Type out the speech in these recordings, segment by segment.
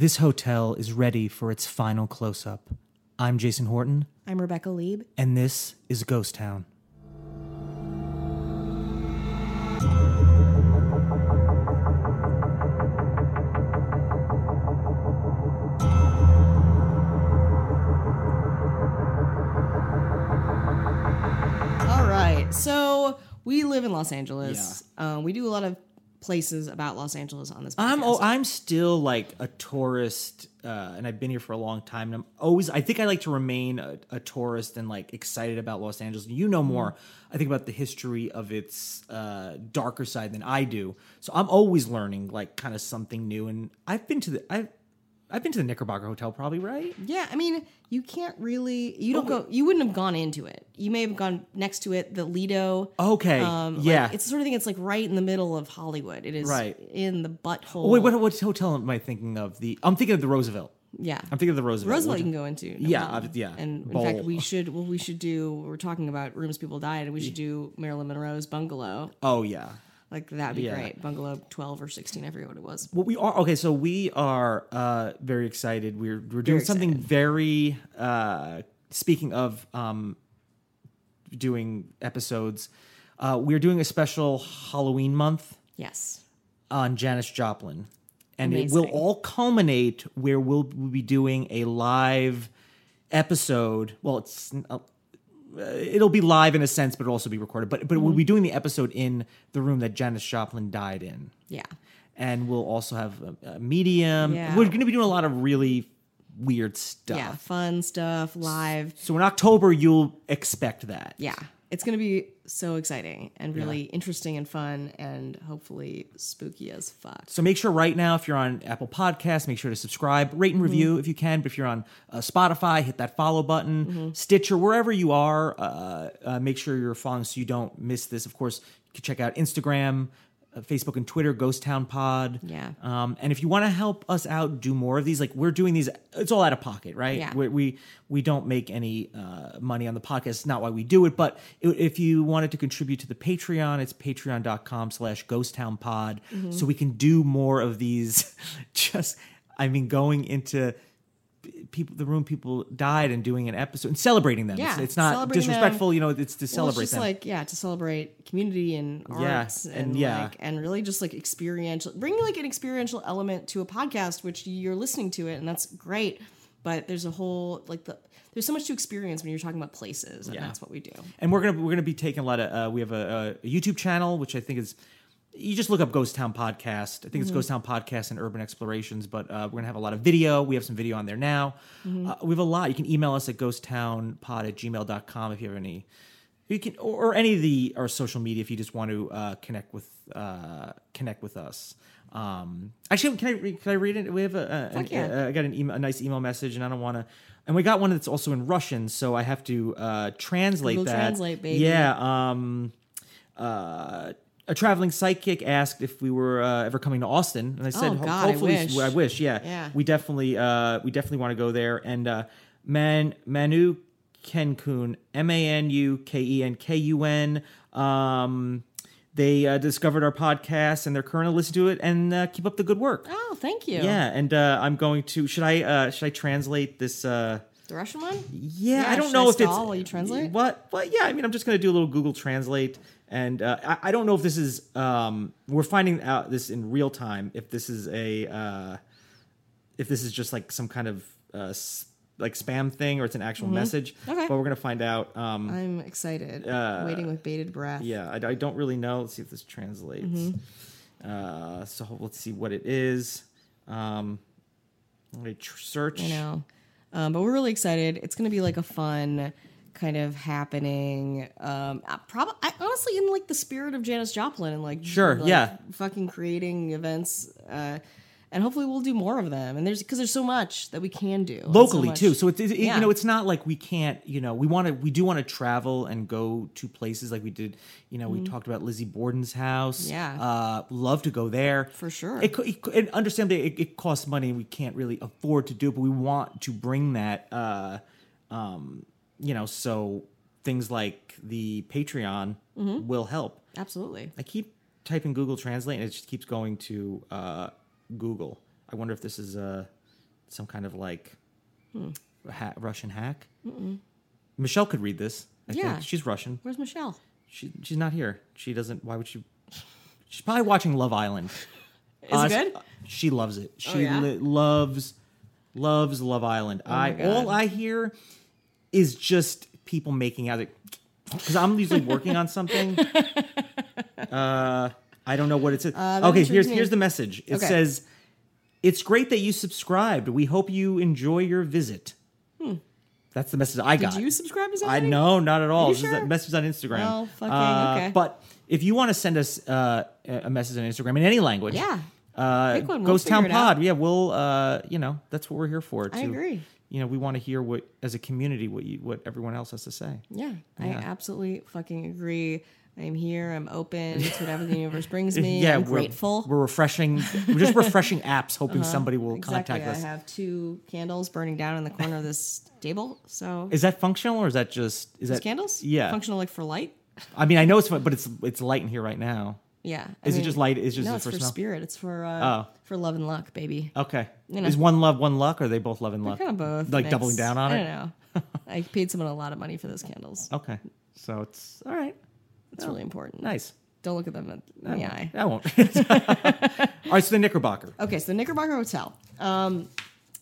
This hotel is ready for its final close up. I'm Jason Horton, I'm Rebecca Lieb. and this is Ghost Town. All right. So we live in Los Angeles. Um, we do a lot of places about Los Angeles on this podcast. I'm oh, I'm still like a tourist, uh, and I've been here for a long time. And I'm always I think I like to remain a, a tourist and like excited about Los Angeles. You know more, I think, about the history of its uh, darker side than I do. So I'm always learning like kind of something new. And I've been to the I've I've been to the Knickerbocker Hotel, probably right. yeah, I mean, you can't really. You don't go. You wouldn't have gone into it. You may have gone next to it. The Lido. Okay, Um, like, yeah. it's the sort of thing. It's like right in the middle of Hollywood. It is Right. in the butthole. Oh, wait, what, what hotel am I thinking of? The I'm thinking of the Roosevelt. Yeah, I'm thinking of the Roosevelt. Roosevelt you can go into. no Yeah, yeah. And in Bowl. fact, we should. Well, we should do. We're talking about rooms people died, and we should do Marilyn Monroe's bungalow. Oh yeah. Like that'd be Yeah. great. Bungalow twelve or sixteen. I forget what it was. Well, we are okay. So we are uh, very excited. We're we're doing Very something very. Uh, speaking of um, doing episodes, uh, we're doing a special Halloween month Yes. on Janis Joplin, and it will all culminate where we'll, we'll be doing a live episode. Well, it's uh, it'll be live in a sense, but it'll also be recorded. But but Mm-hmm. we'll be doing the episode in the room that Janis Joplin died in Yeah. and we'll also have a, a medium. Yeah. We're going to be doing a lot of really weird stuff. Yeah. Fun stuff. Live. So in October, you'll expect that. Yeah. It's gonna be so exciting and really interesting and fun and hopefully spooky as fuck. So make sure right now, if you're on Apple Podcasts, make sure to subscribe, rate and review if you can. But if you're on uh, Spotify, hit that follow button. Stitcher, wherever you are, uh, uh, make sure you're following so you don't miss this. Of course, you can check out Instagram, Facebook, and Twitter, Ghost Town Pod. Yeah. Um, and if you want to help us out, do more of these. Like we're doing these, it's all out of pocket, right? Yeah. We we, we don't make any uh, money on the podcast. It's not why we do it. But if you wanted to contribute to the Patreon, it's patreon.com slash ghost town pod. Mm-hmm. So we can do more of these. Just, I mean, going into people, the room people died and doing an episode and celebrating them. Yeah, It's, it's not disrespectful, them. you know, it's to Well, celebrate it's just them. like yeah, to celebrate community and Yeah, arts and, and yeah. like and really just like experiential bring like an experiential element to a podcast which you're listening to it and that's great. But there's a whole like the there's so much to experience when you're talking about places and Yeah. that's what we do. and we're gonna we're gonna be taking a lot of uh, we have a, a YouTube channel which I think is you just look up Ghost Town Podcast. I think it's Ghost Town Podcast and Urban Explorations, but uh, we're gonna have a lot of video. We have some video on there now. Uh, we have a lot. You can email us at ghosttownpod at gmail.com if you have any you can or, or any of the our social media if you just want to uh, connect with uh, connect with us. Um, actually, can I read, can I read it? We have a, a, an, yeah. uh, got an email, a nice email message, and I don't want to. And we got one that's also in Russian, so I have to uh, translate Google that. Translate, baby. Yeah. Um, uh, a traveling psychic asked if we were uh, ever coming to Austin, and I said, Oh, "Ho- God, I hopefully, wish. I wish, yeah, Yeah. we definitely, uh, we definitely want to go there." And uh, Man Manu Kenkun, M A N U K E N K U N. Um, they uh, discovered our podcast and they're currently listening to it and uh, keep up the good work. Oh, thank you. Yeah, and uh, I'm going to. Should I? Uh, should I translate this? Uh, The Russian one? yeah, Yeah, I don't know I if it's while you translate? What? What? Yeah, I mean, I'm just going to do a little Google Translate, and uh, I, I don't know if this is. Um, we're finding out this in real time if this is a uh, if this is just like some kind of uh, like spam thing or it's an actual message. Mm-hmm. Okay. But we're gonna find out. Um, I'm excited, waiting with bated breath. yeah, I, I don't really know. Let's see if this translates. Mm-hmm. Uh, so let's see what it is. Um, let me tr- search. I know. Um, but we're really excited. It's going to be like a fun kind of happening. Um, probably, honestly, in like the spirit of Janis Joplin and like Sure, like, yeah. fucking creating events. Uh, and hopefully we'll do more of them. And there's because there's so much that we can do so locally much- too. So it's it, Yeah. you know it's not like we can't you know we want to we do want to travel and go to places like we did you know we talked about Lizzie Borden's house. Mm-hmm. Yeah. uh, love to go there For sure. It, it, co- and understand that it, it costs money and we can't really afford to do it, but we want to bring that. Uh, um, you know, so things like the Patreon Mm-hmm. will help. absolutely. I keep typing Google Translate and it just keeps going to uh, Google. I wonder if this is uh, some kind of like ha- Russian hack. Michelle could read this. I Yeah. think she's Russian. Where's Michelle? She she's not here. She doesn't. Why would she? She's probably watching Love Island. Is it good? Oh, She loves it. She yeah? li- loves loves Love Island. I God. all I hear is just people making out because I'm usually working on something. Uh, I don't know what it says. that okay, here's here's the message. It Okay. says, "It's great that you subscribed. We hope you enjoy your visit." That's the message I got. Hmm. Did you subscribe to I something? no, not at all. This is a message on Instagram. Oh, fucking Uh, okay. But if you want to send us uh, a message on Instagram in any language, Yeah. uh, Pick one. We'll Ghost Town figure it out. Pod. Yeah, we'll. Uh, you know, that's what we're here for. To, I agree. You know, we want to hear what, as a community, what you, what everyone else has to say. Yeah, I absolutely fucking agree. I'm here. I'm open to whatever the universe brings me. yeah, I'm we're, grateful. We're refreshing. We're just refreshing apps, hoping somebody will exactly. contact us. I have two candles burning down in the corner of this table. So Is that functional or is that just is These that candles? Yeah. Functional like for light? I mean, I know it's but it's it's light in here right now. Yeah. I Is it just light? Is just no, it's for for smell? spirit. It's for uh, Oh. For love and luck, baby. Okay. You know. Is one love, one luck, or are they both love and luck? Kind of both. Like mixed. doubling down on I it. don't know. I paid someone a lot of money for those candles. Okay. So it's all right. It's really important. Nice. Don't look at them in the eye. I won't. all right. So the Knickerbocker. Okay, so the Knickerbocker Hotel. Um,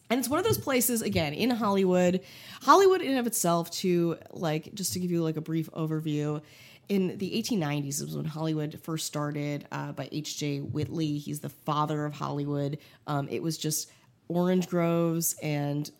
and it's one of those places again in Hollywood. Hollywood in and of itself, to like just to give you like a brief overview. In the 1890s was when Hollywood first started uh, by H.J. Whitley. He's the father of Hollywood. Um, it was just orange groves and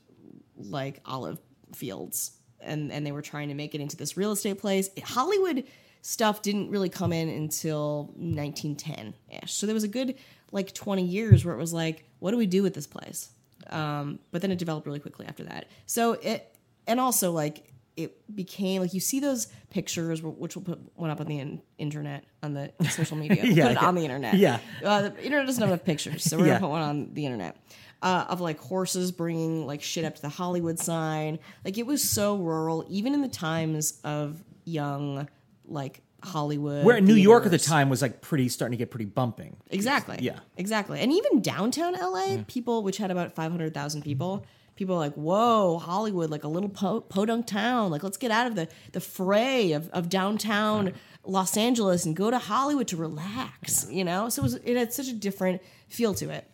like olive fields and and they were trying to make it into this real estate place hollywood stuff didn't really come in until 1910 ish so there was a good like 20 years where it was like what do we do with this place um, but then it developed really quickly after that so it and also like it became like you see those pictures which we'll put one up on the in- internet on the social media Yeah, put it okay. on the internet Yeah. uh, the internet doesn't have enough pictures so we're Yeah. gonna put one on the internet uh, of like horses bringing like shit up to the Hollywood sign. Like it was so rural, even in the times of young like Hollywood. Where New York at the time was like pretty starting to get pretty bumping. Exactly. Yeah. Exactly. And even downtown LA, people, which had about 500,000 people, people were like, whoa, Hollywood, like a little po- podunk town. Like, let's get out of the, the fray of, of downtown Los Angeles and go to Hollywood to relax, you know? So it, was, it had such a different feel to it.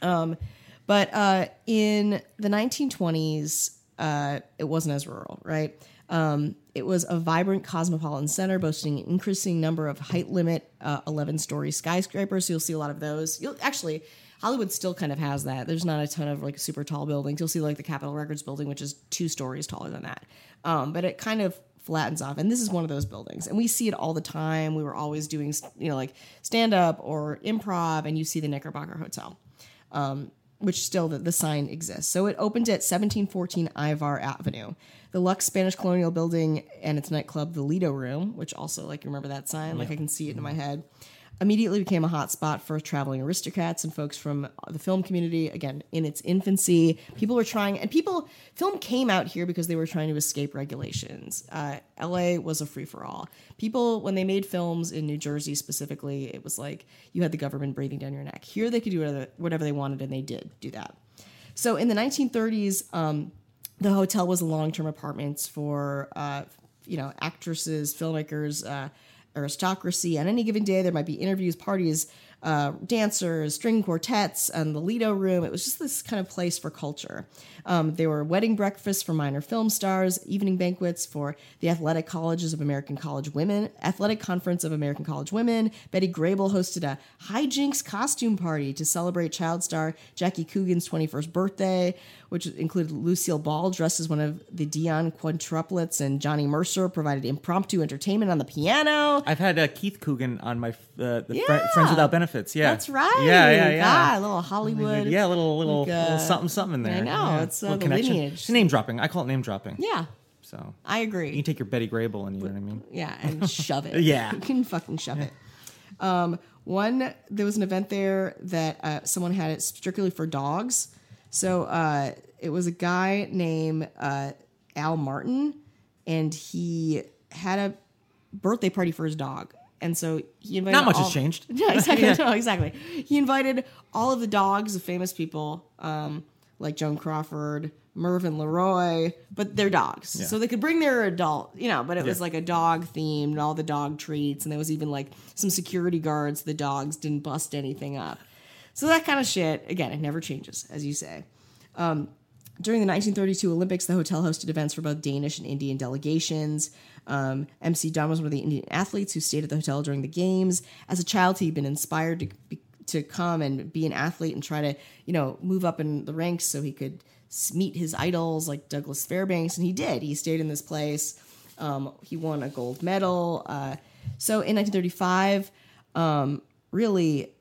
Um, but uh, in the 1920s, uh, it wasn't as rural, right? Um, it was a vibrant cosmopolitan center boasting an increasing number of height limit uh, 11 story skyscrapers. So you'll see a lot of those. You'll actually, Hollywood still kind of has that. There's not a ton of like super tall buildings. You'll see like the Capitol Records building, which is two stories taller than that. Um, but it kind of flattens off. And this is one of those buildings. And we see it all the time. We were always doing, you know, like stand up or improv, and you see the Knickerbocker Hotel which still the, the sign exists. So it opened at 1714 Ivar Avenue. The Lux Spanish Colonial Building and its nightclub, the Lido Room, which also like remember that sign, like I can see it in my head, immediately became a hot spot for traveling aristocrats and folks from the film community. Again, in its infancy, people were trying, and people film came out here because they were trying to escape regulations. Uh, L.A. was a free for all. People, when they made films in New Jersey specifically, it was like you had the government breathing down your neck. Here, they could do whatever, they wanted, and they did do that. So in the 1930s, um, the hotel was long-term apartments for uh, you know actresses, filmmakers, uh, aristocracy. On any given day, there might be interviews, parties. Uh, dancers, string quartets, and the Lido Room. It was just this kind of place for culture. Um, there were wedding breakfasts for minor film stars, evening banquets for the Athletic Colleges of American College Women, Athletic Conference of American College Women. Betty Grable hosted a hijinks costume party to celebrate child star Jackie Coogan's 21st birthday, which included Lucille Ball dressed as one of the Dionne quintuplets, and Johnny Mercer provided impromptu entertainment on the piano. I've had uh, Keith Coogan on my uh, the Yeah. Fri- Friends Without Benefits. Yeah, That's right. Yeah, yeah, yeah. God, a little Hollywood. Yeah, a little, little, like, uh, little something, something in there. I know, Yeah. it's, uh, the connection. lineage. It's name dropping. I call it name dropping. Yeah, So I agree. you can take your Betty Grable and you know what I mean. Yeah, and shove it. Yeah. you can fucking shove it. Um, one, there was an event there that uh, someone had it strictly for dogs. So uh, it was a guy named uh, Al Martin, and he had a birthday party for his dog. And so he invited Not much all- has changed. Yeah, exactly. No, exactly. He invited all of the dogs of famous people, um, like Joan Crawford, Mervyn Leroy, but they're dogs, so they could bring their adult, you know. But it was like a dog themed, all the dog treats, and there was even like some security guards. The dogs didn't bust anything up, so that kind of shit. Again, it never changes, as you say. Um, during the 1932 Olympics, the hotel hosted events for both Danish and Indian delegations. Um, MC Dunn was one of the Indian athletes who stayed at the hotel during the games. As a child, he'd been inspired to to come and be an athlete and try to, you know, move up in the ranks so he could meet his idols like Douglas Fairbanks, and he did. He stayed in this place. Um, he won a gold medal. Uh, so in 1935, um, really,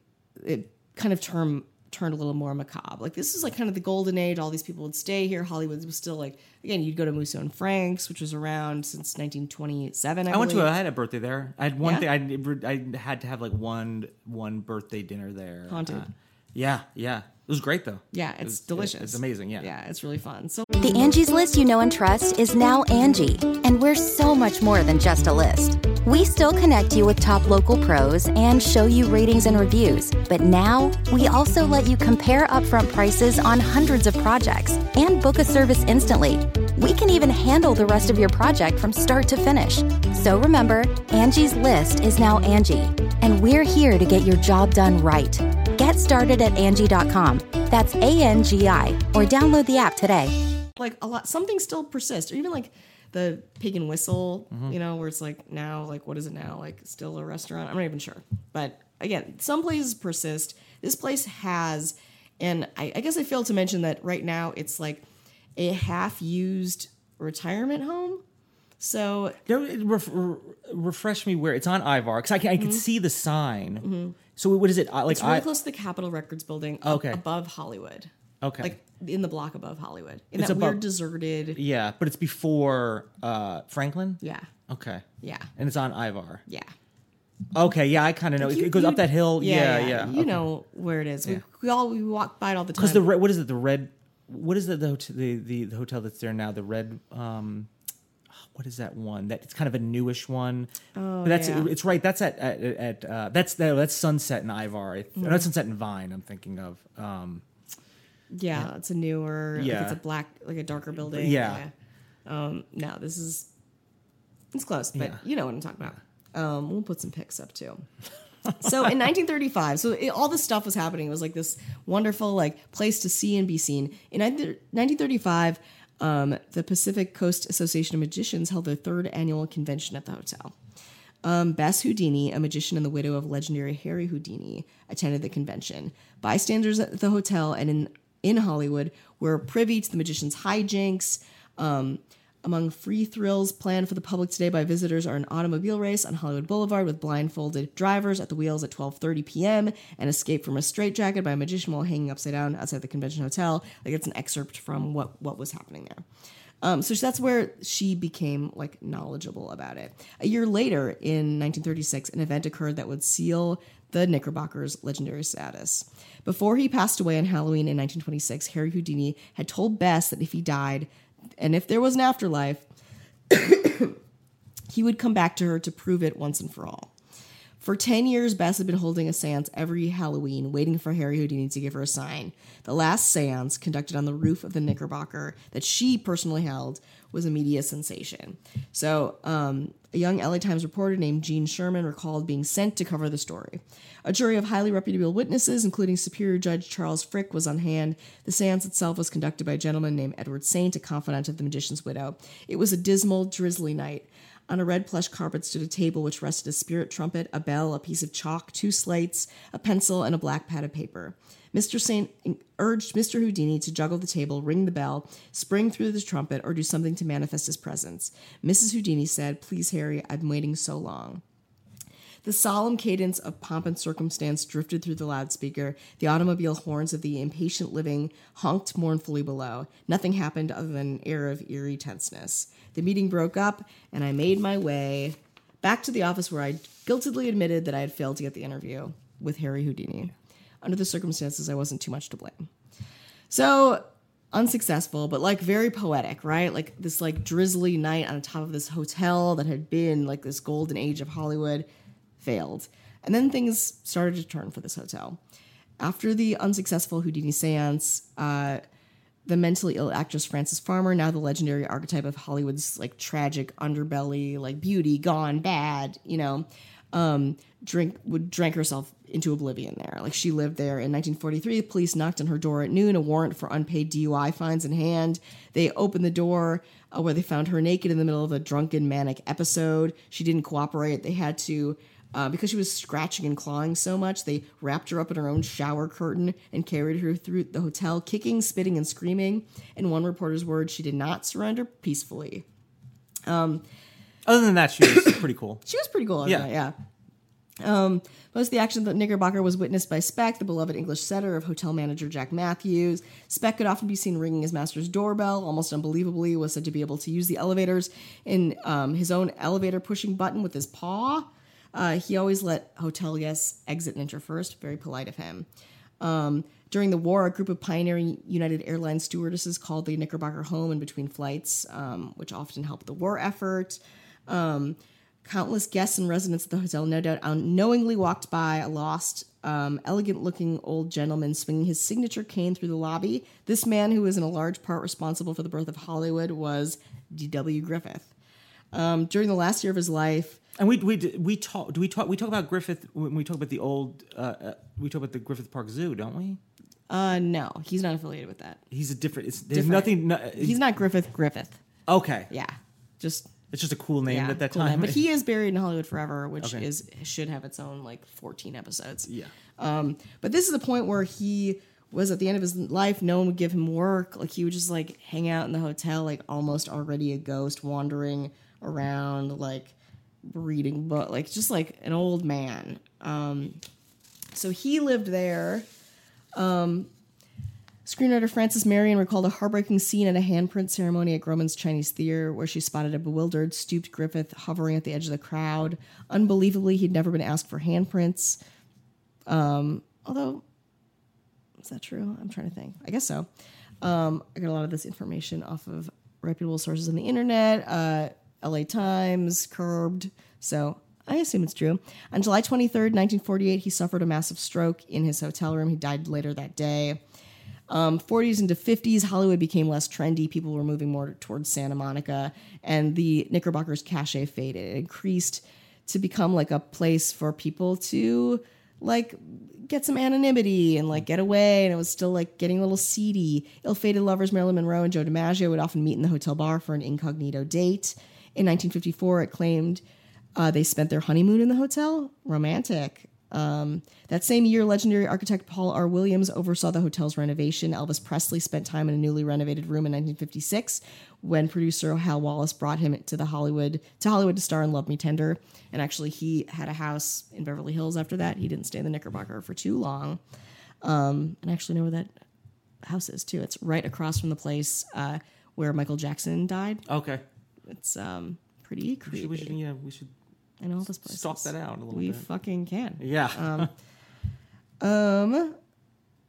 it kind of term turned a little more macabre. Like this is like kind of the golden age. All these people would stay here. Hollywood was still like again. You'd go to Musso and Frank's, which was around since 1927. I, I went to. A, I had a birthday there. I had one Yeah? thing. I I had to have like one one birthday dinner there. Haunted. Uh, yeah, yeah. It was great though. yeah, It it's was- it- delicious. it's amazing. Yeah. yeah, it's really fun. So The Angie's list you know and trust is now Angie, and we're so much more than just a list. We still connect you with top local pros and show you ratings and reviews, but now we also let you compare upfront prices on hundreds of projects and book a service instantly. We can even handle the rest of your project from start to finish. So remember, Angie's list is now Angie, and we're here to get your job done right. Get started at Angie.com. That's A N G I, or download the app today. like a lot, something still persists, or even like the Pig and Whistle, Mm-hmm. you know, where it's like now, like what is it now? Like still a restaurant? I'm not even sure. But again, some places persist. This place has, and I, I guess I failed to mention that right now it's like a half-used retirement home. So There, it ref, refresh me where it's on Ivar because I can I Mm-hmm. can see the sign. So what is it? Like it's really I close to the Capitol Records building, Okay. above Hollywood, okay. like in the block above Hollywood, in It's that above- weird deserted. yeah, but it's before uh, Franklin. Yeah, Okay. yeah, And it's on Ivar. yeah. Okay. Yeah, I kind of know. It, You- it goes you- up that hill. Yeah, yeah. You know where it is. We, we all we walk by it all the time. because the red, what is it? The red. What is it? The hotel, the, the the hotel that's there now. The red. Um, what is that one? That it's kind of a newish one. Oh, that's yeah. it's right. That's at at, at uh, that's that's Sunset and Ivar. I, Mm-hmm. Sunset and Vine. I'm thinking of. Um, yeah, it's a newer. Like Yeah. it's a black, like a darker building. Yeah. Um. No, this is. It's close, but Yeah. you know what I'm talking about. Um. We'll put some pics up too. so in 1935, so it, all this stuff was happening. It was like this wonderful like place to see and be seen. In 1935, um, the Pacific Coast Association of Magicians held their third annual convention at the hotel. Um, Bess Houdini, a magician and the widow of legendary Harry Houdini, attended the convention. Bystanders at the hotel and in, in Hollywood were privy to the magician's hijinks. Um, among free thrills planned for the public today by visitors are an automobile race on Hollywood Boulevard with blindfolded drivers at the wheels at 12:30 p.m. and escape from a straitjacket by a magician while hanging upside down outside the convention hotel. Like it's an excerpt from what what was happening there. Um, so that's where she became like knowledgeable about it. A year later, in 1936, an event occurred that would seal the Knickerbockers' legendary status. Before he passed away on Halloween in 1926, Harry Houdini had told Bess that if he died, and if there was an afterlife, he would come back to her to prove it once and for all. For 10 years, Bess had been holding a seance every Halloween, waiting for Harry Houdini to give her a sign. The last seance, conducted on the roof of the Knickerbocker that she personally held, was a media sensation. So, um, a young LA Times reporter named Gene Sherman recalled being sent to cover the story. A jury of highly reputable witnesses, including Superior Judge Charles Fricke, was on hand. The seance itself was conducted by a gentleman named Edward Saint, a confidant of the magician's widow. It was a dismal, drizzly night. On a red plush carpet stood a table which rested a spirit trumpet, a bell, a piece of chalk, two slates, a pencil, and a black pad of paper. Mr. Saint urged Mr. Houdini to juggle the table, ring the bell, spring through the trumpet, or do something to manifest his presence. Mrs. Houdini said, Please, Harry, I've been waiting so long. The solemn cadence of pomp and circumstance drifted through the loudspeaker. The automobile horns of the impatient living honked mournfully below. Nothing happened other than an air of eerie tenseness. The meeting broke up, and I made my way back to the office where I guiltily admitted that I had failed to get the interview with Harry Houdini. Under the circumstances, I wasn't too much to blame. So unsuccessful, but like very poetic, right? Like this like drizzly night on top of this hotel that had been like this golden age of Hollywood failed. And then things started to turn for this hotel. After the unsuccessful Houdini seance, uh, the mentally ill actress Frances Farmer, now the legendary archetype of Hollywood's like tragic underbelly, like beauty gone bad, you know, um, drink would drank herself into oblivion there. Like she lived there in 1943. The police knocked on her door at noon, a warrant for unpaid DUI fines in hand. They opened the door uh, where they found her naked in the middle of a drunken manic episode. She didn't cooperate. They had to. Uh, because she was scratching and clawing so much, they wrapped her up in her own shower curtain and carried her through the hotel, kicking, spitting, and screaming. In one reporter's words, she did not surrender peacefully. Other than that, she was pretty cool. She was pretty cool. Yeah. Yeah. yeah. Um, most of the action at Knickerbocker was witnessed by Speck, the beloved English setter of hotel manager Jack Matthews. Speck could often be seen ringing his master's doorbell. Almost unbelievably, was said to be able to use the elevators in um, his own elevator pushing button with his paw. Uh, he always let hotel guests exit and enter first. Very polite of him. Um, during the war, a group of pioneering United Airlines stewardesses called the Knickerbocker home in between flights, um, which often helped the war effort. Um, countless guests and residents of the hotel no doubt unknowingly walked by a lost, um, elegant looking old gentleman swinging his signature cane through the lobby. This man, who was in a large part responsible for the birth of Hollywood, was D.W. Griffith. Um, during the last year of his life, And we we we talk do we talk we talk about Griffith when we talk about the old uh, uh, we talk about the Griffith Park Zoo, don't we? uh, no, he's not affiliated with that. He's a different. It's, there's Different. nothing. No, He's not Griffith Griffith. okay. Yeah, just It's just a cool name yeah, at that cool time. name. But he is buried in Hollywood forever, which Okay. is should have its own like 14 episodes. yeah. Um, but this is the point where he was at the end of his life. No one would give him work. Like he would just like hang out in the hotel, like almost already a ghost, wandering around, like reading book, like just like an old man. Um, so he lived there. Um, Screenwriter Frances Marion recalled a heartbreaking scene at a handprint ceremony at Grauman's Chinese Theater where she spotted a bewildered, stooped Griffith hovering at the edge of the crowd. Unbelievably, he'd never been asked for handprints. Um, although, is that true? I'm trying to think. I guess so. Um, I got a lot of this information off of reputable sources on the internet, uh, LA Times, Curbed. So I assume it's true. On July 23rd, 1948, he suffered a massive stroke in his hotel room. He died later that day. Um, 40s into 50s, Hollywood became less trendy. People were moving more towards Santa Monica, and the Knickerbocker's cachet faded. It increased to become like a place for people to like get some anonymity and like get away. And it was still like getting a little seedy. Ill-fated lovers Marilyn Monroe and Joe DiMaggio would often meet in the hotel bar for an incognito date. In 1954, it claimed uh, they spent their honeymoon in the hotel. Romantic. Um, that same year, legendary architect Paul R. Williams oversaw the hotel's renovation. Elvis Presley spent time in a newly renovated room in 1956 when producer Hal Wallis brought him to the Hollywood to Hollywood to star in Love Me Tender. And actually, he had a house in Beverly Hills after that. He didn't stay in the Knickerbocker for too long. Um, and I actually know where that house is too. It's right across from the place uh, where Michael Jackson died. Okay. It's um, pretty We creepy. should, we should, yeah, we should I know all this places. stalk that out a little We bit. We fucking can. yeah. Um,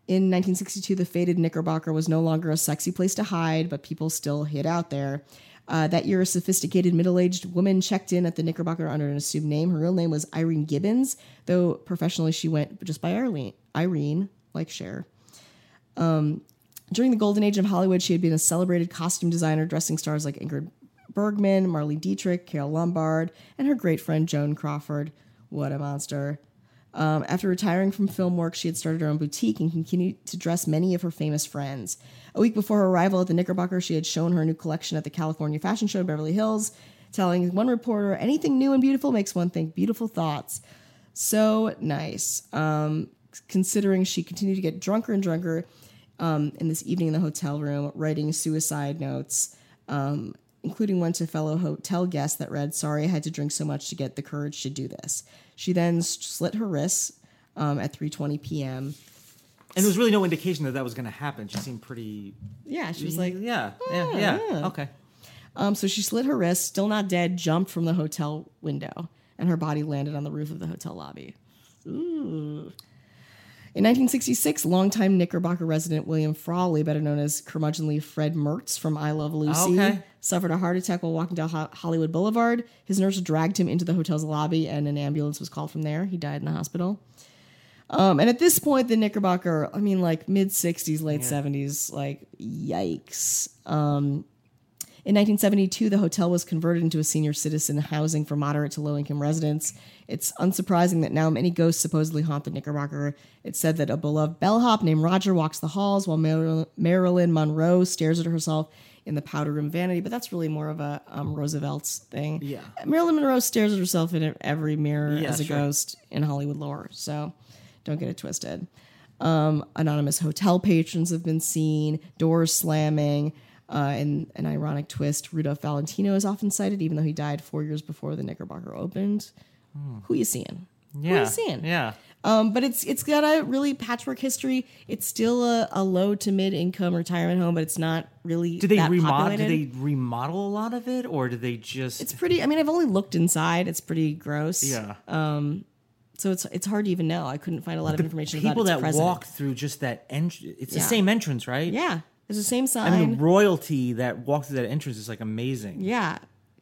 in 1962, the faded Knickerbocker was no longer a sexy place to hide, but people still hid out there. Uh, that year, a sophisticated middle aged woman checked in at the Knickerbocker under an assumed name. Her real name was Irene Gibbons, though professionally she went just by Irene, Irene like Cher. Um, during the golden age of Hollywood, she had been a celebrated costume designer, dressing stars like Ingrid Bergman, Marlene Dietrich, Carole Lombard, and her great friend Joan Crawford. What a monster. Um, after retiring from film work, she had started her own boutique and continued to dress many of her famous friends. A week before her arrival at the Knickerbocker, she had shown her new collection at the California Fashion Show in Beverly Hills, telling one reporter, Anything new and beautiful makes one think beautiful thoughts. So nice. Um, considering she continued to get drunker and drunker um, in this evening in the hotel room, writing suicide notes, um, including one to fellow hotel guests that read, Sorry, I had to drink so much to get the courage to do this. She then slit her wrists um, at 3.20 p.m. And there was really no indication that that was going to happen. She seemed pretty. Yeah, she was like, yeah, yeah, yeah. Okay. Um, so she slit her wrist, still not dead, jumped from the hotel window, and her body landed on the roof of the hotel lobby. Ooh. In 1966, longtime Knickerbocker resident William Frawley, better known as curmudgeonly Fred Mertz from I Love Lucy, Okay. suffered a heart attack while walking down Hollywood Boulevard. His nurse dragged him into the hotel's lobby, and an ambulance was called from there. He died in the hospital. Um, and at this point, the Knickerbocker, I mean, like mid 60s, late 70s, like, yikes. Um, in 1972, the hotel was converted into a senior citizen housing for moderate to low income residents. It's unsurprising that now many ghosts supposedly haunt the Knickerbocker. It's said that a beloved bellhop named Roger walks the halls while Mar- Marilyn Monroe stares at herself in the powder room vanity, but that's really more of a um, Roosevelt's thing. Yeah. Marilyn Monroe stares at herself in every mirror Yeah, as a sure. ghost in Hollywood lore, so don't get it twisted. Um, anonymous hotel patrons have been seen, doors slamming. Uh, in an ironic twist, Rudolph Valentino is often sighted, even though he died four years before the Knickerbocker opened. Who are you seeing? Who Yeah. you seeing? Yeah. Um, but it's it's got a really patchwork history. It's still a, a low to mid income retirement home, but it's not really. Do they that remodel? Did they remodel a lot of it, or do they just? It's pretty. I mean, I've only looked inside. It's pretty gross. yeah. Um, So it's it's hard to even know. I couldn't find a lot of information People about that president. walk through just that entrance. It's the same entrance, right? Yeah, it's the same sign. I mean, royalty that walked through that entrance is like amazing. Yeah,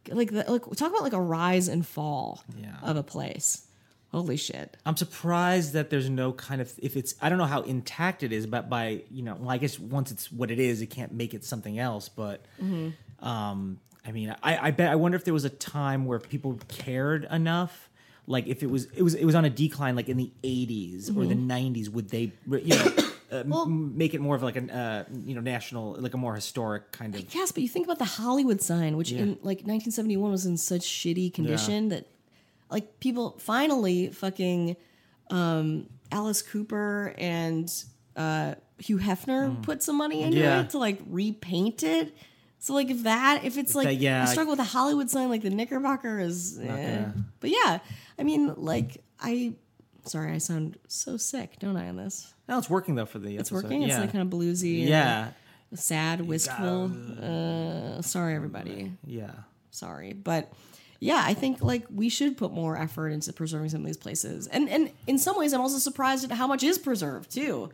like the, like talk about like a rise and fall Yeah. of a place. Holy shit! I'm surprised that there's no kind of if it's I don't know how intact it is, but by you know, well, I guess once it's what it is, it can't make it something else. But Mm-hmm. um, I mean, I, I bet I wonder if there was a time where people cared enough. Like if it was it was it was on a decline, like in the 80s or the Mm-hmm. 90s, would they you know uh, m- make it more of like a uh, you know national like a more historic kind of Yes, but you think about the Hollywood sign, which Yeah. in like 1971 was in such shitty condition that like people finally fucking um, Alice Cooper and uh, Hugh Hefner put some money into Mm. Yeah. it to like repaint it. So like if that if it's like that- yeah, I struggle with a Hollywood sign like the Knickerbocker is, eh. but yeah, I mean like I. Sorry, I sound so sick, don't I? On this, No, it's working though for the it's episode. working. It's Yeah. like kind of bluesy. and yeah, sad, wistful. Uh, sorry, everybody. yeah. Sorry, but yeah, I think like we should put more effort into preserving some of these places, and and in some ways, I'm also surprised at how much is preserved too,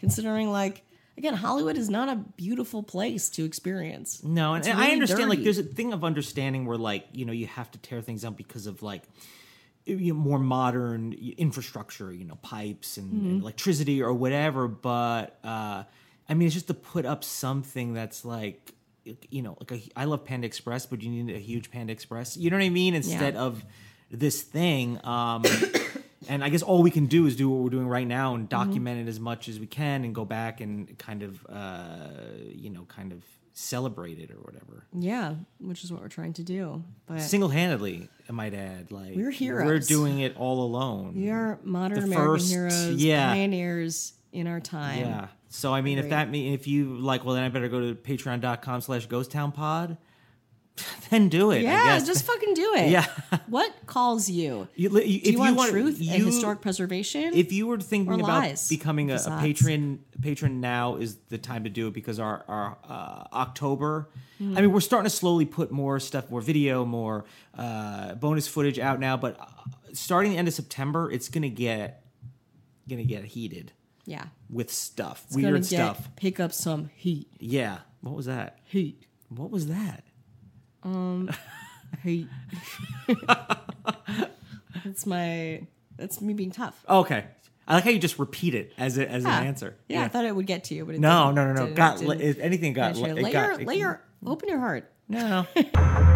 considering like again, Hollywood is not a beautiful place to experience. No, and, It's and I really understand like there's a thing of understanding where like you know you have to tear things out because of like you know, more modern infrastructure, you know, pipes and, Mm-hmm. and electricity or whatever. But uh, I mean, it's just to put up something that's like you know, like a, I love Panda Express, but you need a huge Panda Express. You know what I mean? Instead of this thing. Um, and I guess all we can do is do what we're doing right now and Mm-hmm. document it as much as we can and go back and kind of, uh, you know, kind of celebrate it or whatever. Yeah, which is what we're trying to do. But Single-handedly, I might add. Like We're heroes. We're doing it all alone. we are modern The American first- heroes, yeah. pioneers in our time. Yeah. So I mean, if that mean if you like, well, then I better go to patreon.com slash ghost town pod. Then do it. I Yeah, just fucking do it. Yeah. what calls you? You- li- Do if you, you want want- truth and historic preservation? if you were thinking about lies, becoming a, a patron patron now is the time to do it because our our uh, October Hmm. I mean we're starting to slowly put more stuff more video more uh, bonus footage out now but uh, starting the end of September it's gonna get gonna get heated yeah, with stuff It's weird get- stuff Pick up some heat. yeah what was that Heat. what was that Um, hey. that's my. That's me being tough. Okay. I like how you just repeat it as a, as Yeah. an answer. Yeah, I thought it would get to you, but it No, no, no, no. Didn't- Got if anything got penetrate. it lay got your, it- lay your, open your heart. No.